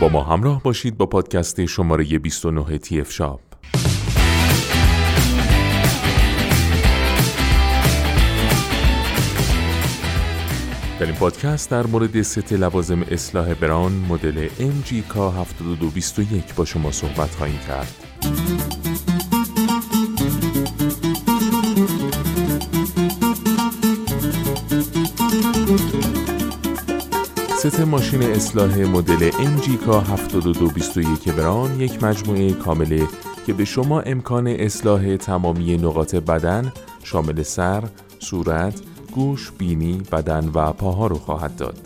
با ما همراه باشید با پادکست شماره 29 تی اف شاپ در این پادکست در مورد ست لوازم اصلاح بران مدل MGK 7221 با شما صحبت خواهیم کرد. ست ماشین اصلاح مدل MGK 7221 بران یک مجموعه کامله که به شما امکان اصلاح تمامی نقاط بدن شامل سر، صورت، گوش، بینی، بدن و پاها رو خواهد داد.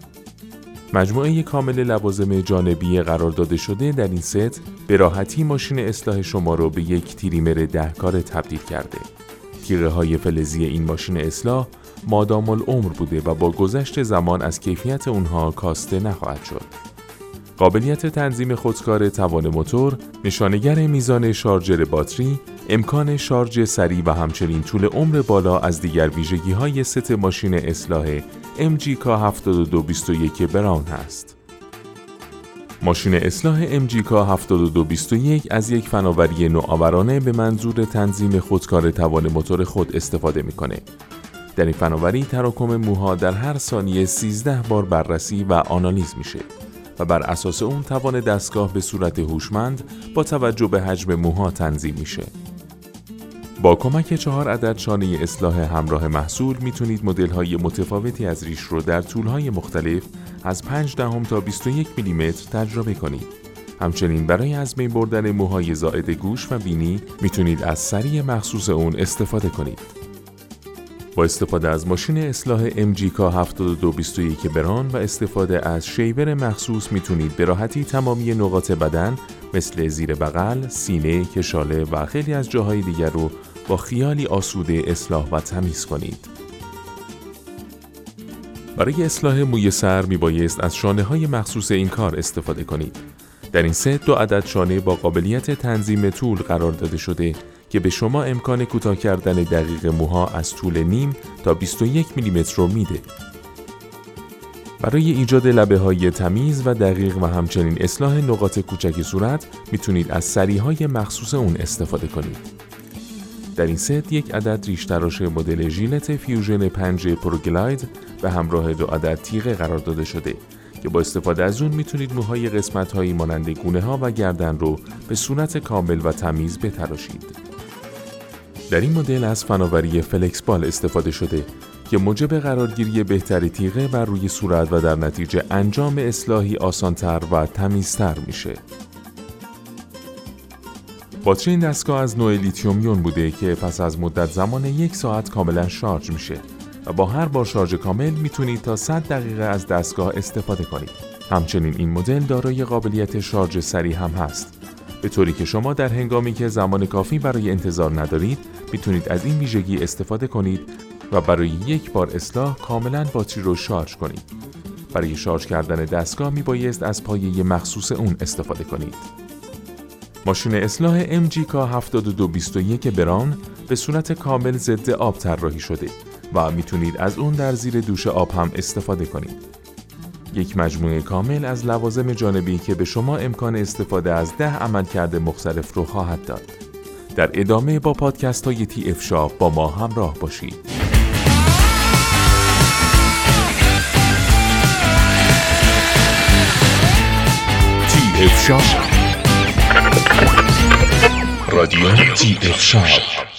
مجموعه کامل لوازم جانبی قرار داده شده در این ست به راحتی ماشین اصلاح شما رو به یک تریمر دهکار تبدیل کرده. تیغه های فلزی این ماشین اصلاح مادام العمر بوده و با گذشت زمان از کیفیت اونها کاسته نخواهد شد. قابلیت تنظیم خودکار توان موتور، نشانگر میزان شارژر باتری، امکان شارژ سریع و همچنین طول عمر بالا از دیگر ویژگی های ست ماشین اصلاح MGK 7221 براون هست. ماشین اصلاح MGK 7221 از یک فناوری نوآورانه به منظور تنظیم خودکار توان موتور خود استفاده می‌کنه. در این فناوری تراکم موها در هر ثانیه 13 بار بررسی و آنالیز میشه و بر اساس اون توان دستگاه به صورت هوشمند با توجه به حجم موها تنظیم میشه. با کمک چهار عدد شانه اصلاح همراه محصول می‌تونید مدل های متفاوتی از ریش رو در طول های مختلف از 5 دهم تا 21 میلیمتر تجربه کنید. همچنین برای از بین بردن موهای زائد گوش و بینی می‌تونید از سری مخصوص اون استفاده کنید. با استفاده از ماشین اصلاح MGK 7221 بران و استفاده از شیور مخصوص می‌تونید به راحتی تمامی نقاط بدن مثل زیر بغل، سینه، کشاله و خیلی از جاهای دیگر رو با خیالی آسوده اصلاح و تمیز کنید. برای اصلاح موی سر میبایست از شانه های مخصوص این کار استفاده کنید. در این ست دو عدد شانه با قابلیت تنظیم طول قرار داده شده که به شما امکان کوتاه کردن دقیق موها از طول نیم تا 21 میلیمتر رو میده. برای ایجاد لبه های تمیز و دقیق و همچنین اصلاح نقاط کوچک صورت می‌تونید از سری های مخصوص اون استفاده کنید. در این ست یک عدد ریش تراش مدل Gillette Fusion 5 ProGlide به همراه دو عدد تیغه قرار داده شده که با استفاده از اون می‌تونید موهای قسمت هایی مانند گونه ها و گردن رو به صورت کامل و تمیز بتراشید. در این مدل از فناوری FlexBall استفاده شده که موجب قرارگیری بهتر تیغه بر روی صورت و در نتیجه انجام اصلاحی آسانتر و تمیزتر میشه. باتری این دستگاه از نوع لیتیوم بوده که پس از مدت زمان یک ساعت کاملا شارژ میشه و با هر بار شارژ کامل می‌تونید تا 100 دقیقه از دستگاه استفاده کنید. همچنین این مدل دارای قابلیت شارژ سریع هم هست به طوری که شما در هنگامی که زمان کافی برای انتظار ندارید می‌تونید از این ویژگی استفاده کنید و برای یک بار اصلاح کاملا باتری رو شارژ کنید. برای شارژ کردن دستگاه می بایست از پایه مخصوص اون استفاده کنید. ماشین اصلاح MGK 7221 بران به صورت کامل ضد آب طراحی شده و می‌تونید از اون در زیر دوش آب هم استفاده کنید. یک مجموعه کامل از لوازم جانبی که به شما امکان استفاده از ده عملکرد مختلف رو خواهد داد. در ادامه با پادکست های تی اف شاپ با ما همراه باشید. تی اف شاپ رادیو تی اف شاپ